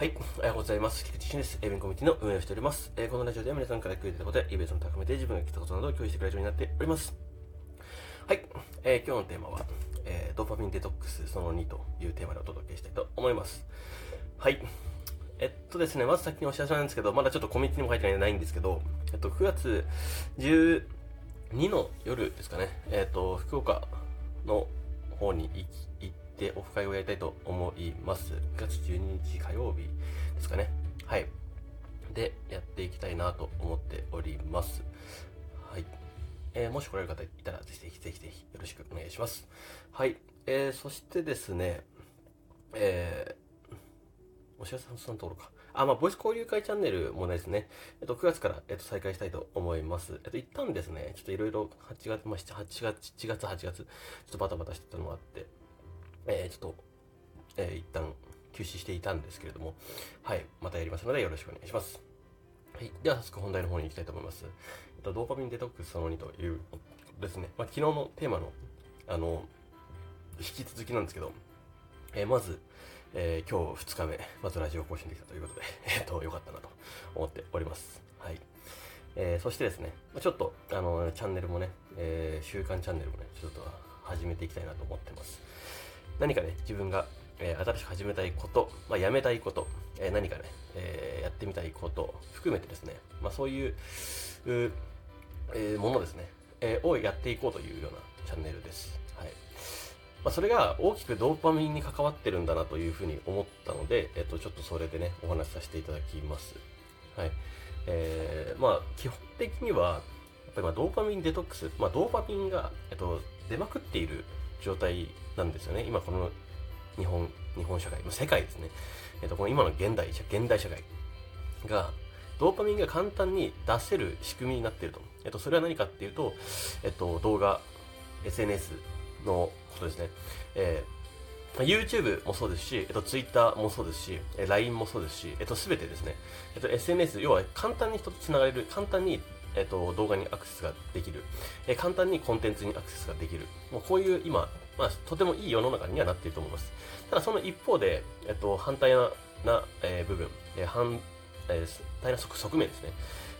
はい、おはようございます。菊池俊です。エビンコミュニティの運営をしております。えー、このラジオでは皆さんからくれたことや、イベントを高めて自分が来たことなどを共有してくれるようになっております。はい、えー、今日のテーマは、えー、ドーパミンデトックスその2というテーマでお届けしたいと思います。はい。えっとですね、まず先にお知らせなんですけど、まだちょっとコミュニティにも書いてないんですけど、えっと、9月12の夜ですかね、えっと、福岡の方に行って、てオフ会をやりたいと思います。9月12日火曜日ですかね。はい。で、やっていきたいなと思っております。はい。えー、もし来られる方いたら、ぜひぜひぜひぜひよろしくお願いします。はい。えー、そしてですね、えー、お知らせのさんところか。あ、まあ、ボイス交流会チャンネルもですね、えっと、9月から、えっと、再開したいと思います。えっと、一旦ですね、ちょっといろいろ8月、まあ、7、8月、7月、8月、ちょっとバタバタしてたのがあって、えー、ちょっと、えー、一旦休止していたんですけれども、はい、またやりますのでよろしくお願いします。はい、では早速本題の方に行きたいと思います。えっと、ドーパミンデトックスその2というですね、まあ、昨日のテーマの、あの、引き続きなんですけど、えー、まず、えー、今日2日目、まずラジオ更新できたということで、えっと、よかったなと思っております。はい。えー、そしてですね、ちょっと、あの、チャンネルもね、えー、週刊チャンネルもね、ちょっと始めていきたいなと思ってます。何かね、自分が、えー、新しく始めたいこと、まあ、やめたいこと、えー、何かね、えー、やってみたいこと含めてですね、まあ、そういう、うえ、ものですね、え、をやっていこうというようなチャンネルです。はい。まあ、それが大きくドーパミンに関わってるんだなというふうに思ったので、えっ、と、ちょっとそれでね、お話しさせていただきます。はい。えー、まあ、基本的には、やっぱりまドーパミンデトックス、まあ、ドーパミンが、えっと、出まくっている状態なんですよね。今この日本、日本社会、世界ですね。えっ、と、この今の現代、現代社会が、ドーパミンが簡単に出せる仕組みになっていると。えっと、それは何かっていうと、えっと、動画、SNS のことですね。えー、YouTube もそうですし、えっと、Twitter もそうですし、え LINE もそうですし、えっと、すべてですね、えっと、SNS、要は簡単に人と繋がれる、簡単にえっ、と、動画にアクセスができる、え、簡単にコンテンツにアクセスができる。もうこういう今、まあ、とてもいい世の中にはなっていると思います。ただその一方で、えっ、と、反対な、なえー、部分、えー、反、えー、対な側面ですね、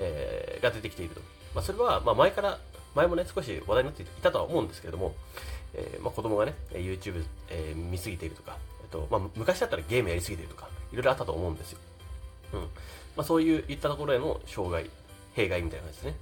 えー、が出てきていると。まあ、それは、まあ、前から、前もね、少し話題になっていたとは思うんですけれども、えー、まあ、子供がね、YouTube、えー、見すぎているとか、えっと、まあ、昔だったらゲームやりすぎているとか、いろいろあったと思うんですよ。うん。まあ、そういう、いったところへの障害、弊害みたいな感じですね、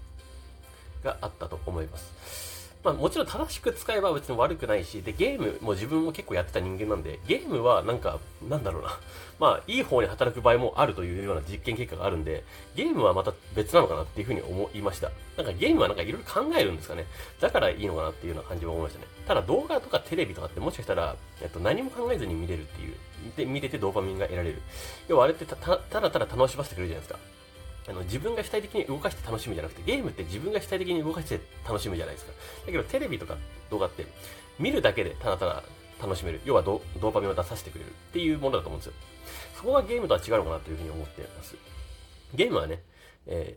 があったと思います。まあもちろん正しく使えば別に悪くないし、で、ゲームも自分も結構やってた人間なんで、ゲームはなんか、なんだろうな。まあ、いい方に働く場合もあるというような実験結果があるんで、ゲームはまた別なのかなっていうふうに思いました。なんかゲームはなんかいろいろ考えるんですかね。だからいいのかなっていうような感じも思いましたね。ただ動画とかテレビとかってもしかしたら、えっと、何も考えずに見れるっていう。で、見れてドーパミンが得られる。要はあれってただただ楽しませてくれるじゃないですか。あの自分が主体的に動かして楽しむじゃなくて、ゲームって自分が主体的に動かして楽しむじゃないですか。だけどテレビとか動画って見るだけでただただ楽しめる。要はドーパミンを出させてくれるっていうものだと思うんですよ。そこがゲームとは違うのかなというふうに思っています。ゲームはね、え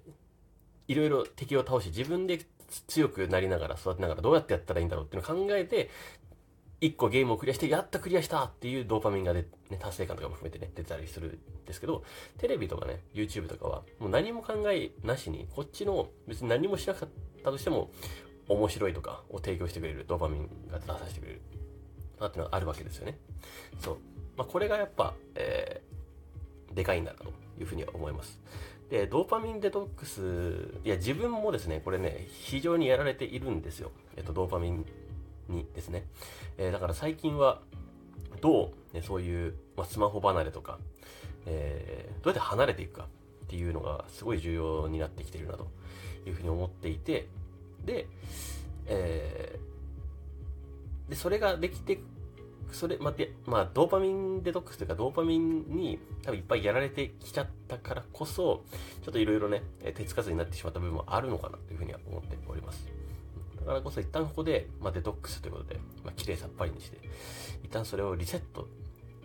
ー、いろいろ敵を倒し自分で強くなりながら育てながらどうやってやったらいいんだろうっていうのを考えて一個ゲームをクリアして、やったクリアしたっていうドーパミンが、ね、達成感とかも含めてね、出たりするんですけど、テレビとかね、YouTube とかは、もう何も考えなしに、こっちの、別に何もしなかったとしても、面白いとかを提供してくれる、ドーパミンが出させてくれる、なってのがあるわけですよね。そう。まあ、これがやっぱ、えー、でかいんだなというふうには思います。で、ドーパミンデトックス、いや、自分もですね、これね、非常にやられているんですよ。えっと、ドーパミンにですね。えー、だから最近は、どう、ね、そういう、まあ、スマホ離れとか、えー、どうやって離れていくかっていうのがすごい重要になってきてるなというふうに思っていて、で、えー、で、それができて、それ、まて、まあ、ドーパミンデトックスというか、ドーパミンに多分いっぱいやられてきちゃったからこそ、ちょっといろいろね、手つかずになってしまった部分もあるのかなというふうには思っております。だからこそ一旦ここで、まあ、デトックスということで、まあ、綺麗さっぱりにして、一旦それをリセット、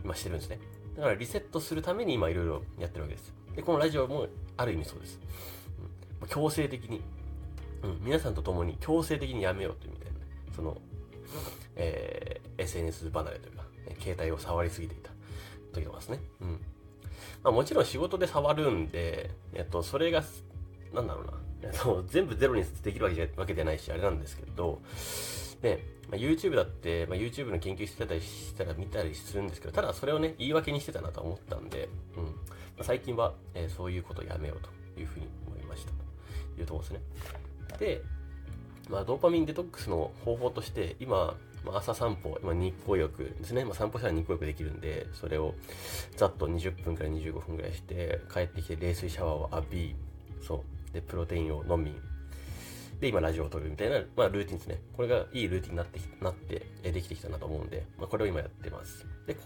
今してるんですね。だからリセットするために今いろいろやってるわけです。で、このラジオもある意味そうです。うん、強制的に、うん、皆さんと共に強制的にやめようというみたいな、その、えー、SNS 離れというか、携帯を触りすぎていた時とかですね。うん。まあ、もちろん仕事で触るんで、えっと、それが、なんだろうな、全部ゼロにできるわけじゃわけじゃないし、あれなんですけど、で、まあ、YouTube だって、まあ、YouTube の研究してたりしたら見たりするんですけど、ただそれをね、言い訳にしてたなと思ったんで、うん。まあ、最近は、えー、そういうことをやめようというふうに思いました。というところですね。で、まあ、ドーパミンデトックスの方法として、今、まあ、朝散歩、まあ、日光浴ですね。まあ、散歩したら日光浴できるんで、それをざっと20分から25分くらいして、帰ってきて冷水シャワーを浴び、そう。で、プロテインを飲み、で、今ラジオを撮るみたいな、まあ、ルーティンですね。これがいいルーティンになってなって、えできてきたなと思うんで、まあ、これを今やってます。で、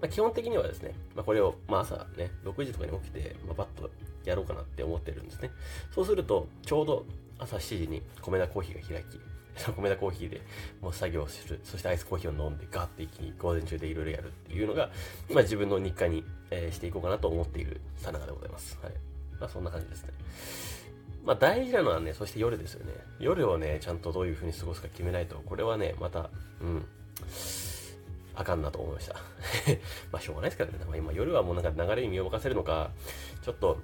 まあ、基本的にはですね、まあ、これを、まあ、朝ね、6時とかに起きて、まあ、バッとやろうかなって思ってるんですね。そうすると、ちょうど朝7時に米田コーヒーが開き、米田コーヒーでもう作業する、そしてアイスコーヒーを飲んでガーって一気に午前中でいろいろやるっていうのが、今自分の日課に、えー、していこうかなと思っているさながでございます。はい。まあそんな感じですね。まあ大事なのはね、そして夜ですよね。夜をね、ちゃんとどういう風に過ごすか決めないと、これはね、また、うん、あかんなと思いました。まあしょうがないですからね。まあ、今夜はもうなんか流れに身を任せるのか、ちょっと、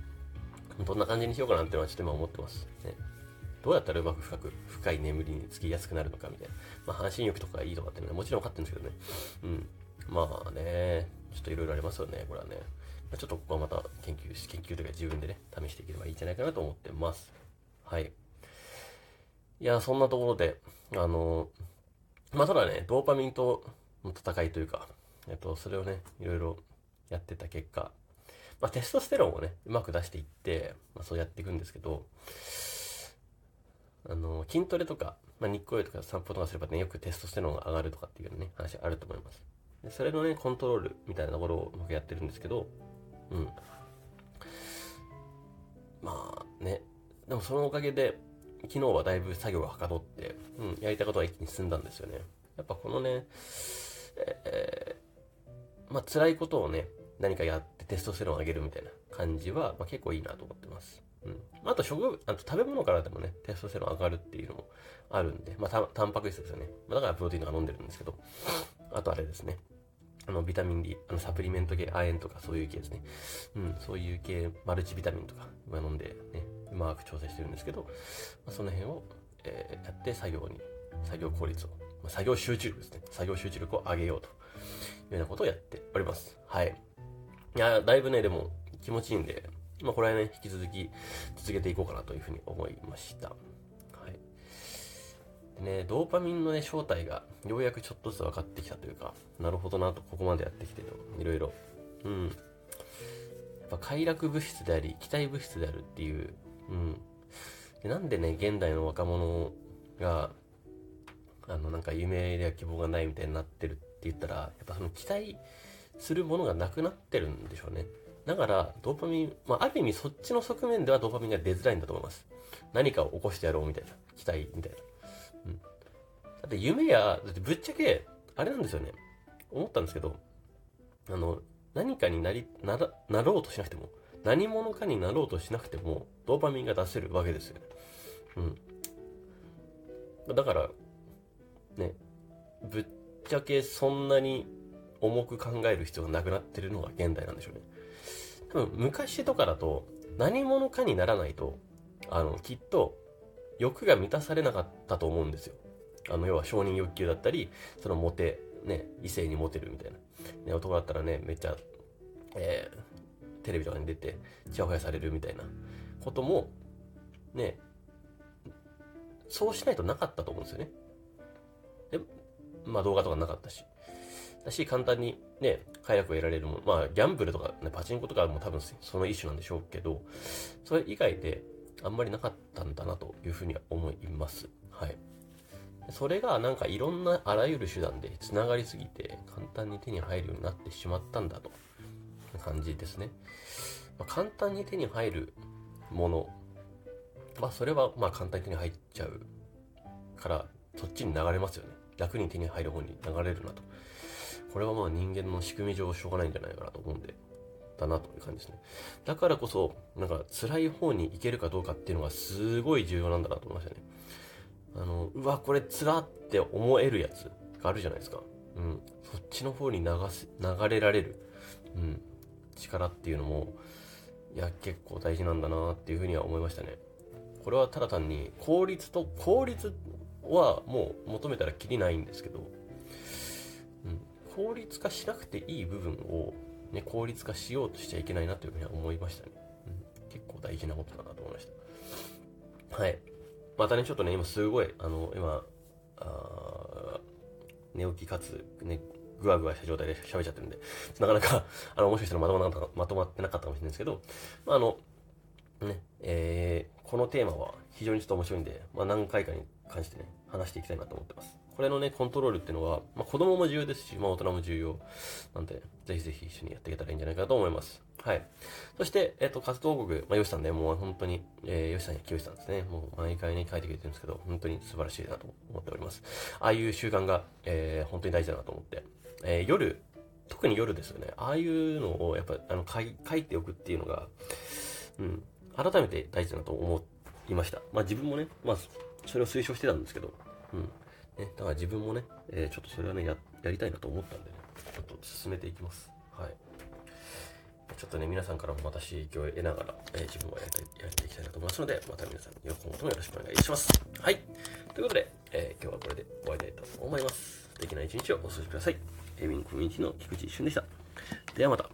どんな感じにしようかなっていうのはちょっと今思ってます。ね。どうやったらうまく深く、深い眠りにつきやすくなるのかみたいな。まあ半身浴とかいいとかっていうのはもちろん分かってるんですけどね。うん。まあね、といろいろありますよね、これはね。ちょっとここはまた研究し、研究というか自分でね、試していければいいんじゃないかなと思ってます。はい。いや、そんなところで、あの、まあ、ただね、ドーパミンとの戦いというか、えっと、それをね、いろいろやってた結果、まあ、テストステロンをね、うまく出していって、まあ、そうやっていくんですけど、あの、筋トレとか、まあ、日光浴とか散歩とかすればね、よくテストステロンが上がるとかっていうね、話あると思います。でそれのね、コントロールみたいなところを僕やってるんですけど、うん。まあね、でもそのおかげで、昨日はだいぶ作業がはかどって、うん、やりたいことは一気に進んだんですよね。やっぱこのね、えー、まあ辛いことをね、何かやってテストステロンを上げるみたいな感じは、まあ、結構いいなと思ってます。うん。あと食、あと食べ物からでもね、テストステロン上がるっていうのもあるんで、まあ、た、タンパク質ですよね。まあ、だからプロテインとか飲んでるんですけど、あとあれですね。あの、ビタミン D、あの、サプリメント系、亜鉛とかそういう系ですね。うん、そういう系、マルチビタミンとか、今飲んでね、うまく調整してるんですけど、まあ、その辺を、えー、やって作業に、作業効率を、まあ、作業集中力ですね。作業集中力を上げようというようなことをやっております。はい。いや、だいぶね、でも気持ちいいんで、まあ、これはね、引き続き続けていこうかなというふうに思いました。ね、ドーパミンのね、正体がようやくちょっとずつ分かってきたというか、なるほどなと、ここまでやってきていろいろ。うん。やっぱ快楽物質であり、期待物質であるっていう、うん。でなんでね、現代の若者が、あの、なんか夢や希望がないみたいになってるって言ったら、やっぱその期待するものがなくなってるんでしょうね。だから、ドーパミン、まあ、ある意味そっちの側面ではドーパミンが出づらいんだと思います。何かを起こしてやろうみたいな、期待みたいな。って夢や、だってぶっちゃけ、あれなんですよね。思ったんですけど、あの、何かになり、なら、なろうとしなくても、何者かになろうとしなくても、ドーパミンが出せるわけですよね。うん。だから、ね、ぶっちゃけそんなに重く考える必要がなくなってるのが現代なんでしょうね。多分、昔とかだと、何者かにならないと、あの、きっと、欲が満たされなかったと思うんですよ。あの、要は承認欲求だったり、そのモテ、ね、異性にモテるみたいな。ね、男だったらね、めっちゃ、えー、テレビとかに出て、ちやほやされるみたいなことも、ね、そうしないとなかったと思うんですよね。で、まあ動画とかなかったし。だし、簡単にね、快楽を得られるもの。まあ、ギャンブルとかね、パチンコとかも多分その一種なんでしょうけど、それ以外で、あんまりなかったんだなというふうには思います。はい。それがなんかいろんなあらゆる手段で繋がりすぎて簡単に手に入るようになってしまったんだと感じですね。まあ、簡単に手に入るもの。まあそれはまあ簡単に手に入っちゃうからそっちに流れますよね。楽に手に入る方に流れるなと。これはまあ人間の仕組み上しょうがないんじゃないかなと思うんで。だなという感じですね。だからこそ、なんか辛い方に行けるかどうかっていうのがすごい重要なんだなと思いましたね。あの、うわ、これ辛って思えるやつがあるじゃないですか。うん。そっちの方に流す、流れられる。うん。力っていうのも、いや、結構大事なんだなっていうふうには思いましたね。これはただ単に効率と、効率はもう求めたらきりないんですけど、うん、効率化しなくていい部分を、ね、効率化しようとしちゃいけないなというふうには思いましたね。うん、結構大事なことだなと思いました。はい。またね、ちょっとね、今すごい、あの、今、あ寝起きかつ、ね、ぐわぐわした状態で喋っちゃってるんで、なかなか、あの、もしかしたらまとままとまってなかったかもしれないですけど、まあ、あの、ね、えー、このテーマは非常にちょっと面白いんで、まあ、何回かに関してね、話していきたいなと思ってます。これのね、コントロールっていうのは、まあ、子供も重要ですし、まあ、大人も重要。なんで、ぜひぜひ一緒にやっていけたらいいんじゃないかと思います。はい。そして、えっ、と、活動報告、まあ、ヨシさんね、もう本当に、えー、ヨシさんやキヨシさんですね。もう毎回ね、書いてくれてるんですけど、本当に素晴らしいなと思っております。ああいう習慣が、えー、本当に大事だなと思って、えー、夜、特に夜ですよね。ああいうのを、やっぱ、あの、書い書いておくっていうのが、うん、改めて大事だなと思いました。まあ自分もね、まあ、それを推奨してたんですけど、うん。ね、だから自分もね、えー、ちょっとそれはねや、やりたいなと思ったんでね、ちょっと進めていきます。はい。ちょっとね、皆さんからもまた刺激を得ながら、えー、自分はやってやっていきたいなと思いますので、また皆さん、よ今後ともよろしくお願いします。はい。ということで、えー、今日はこれで終わりたいと思います。素敵な一日をお過ごしください。エビンコミュニティの菊池俊でした。ではまた。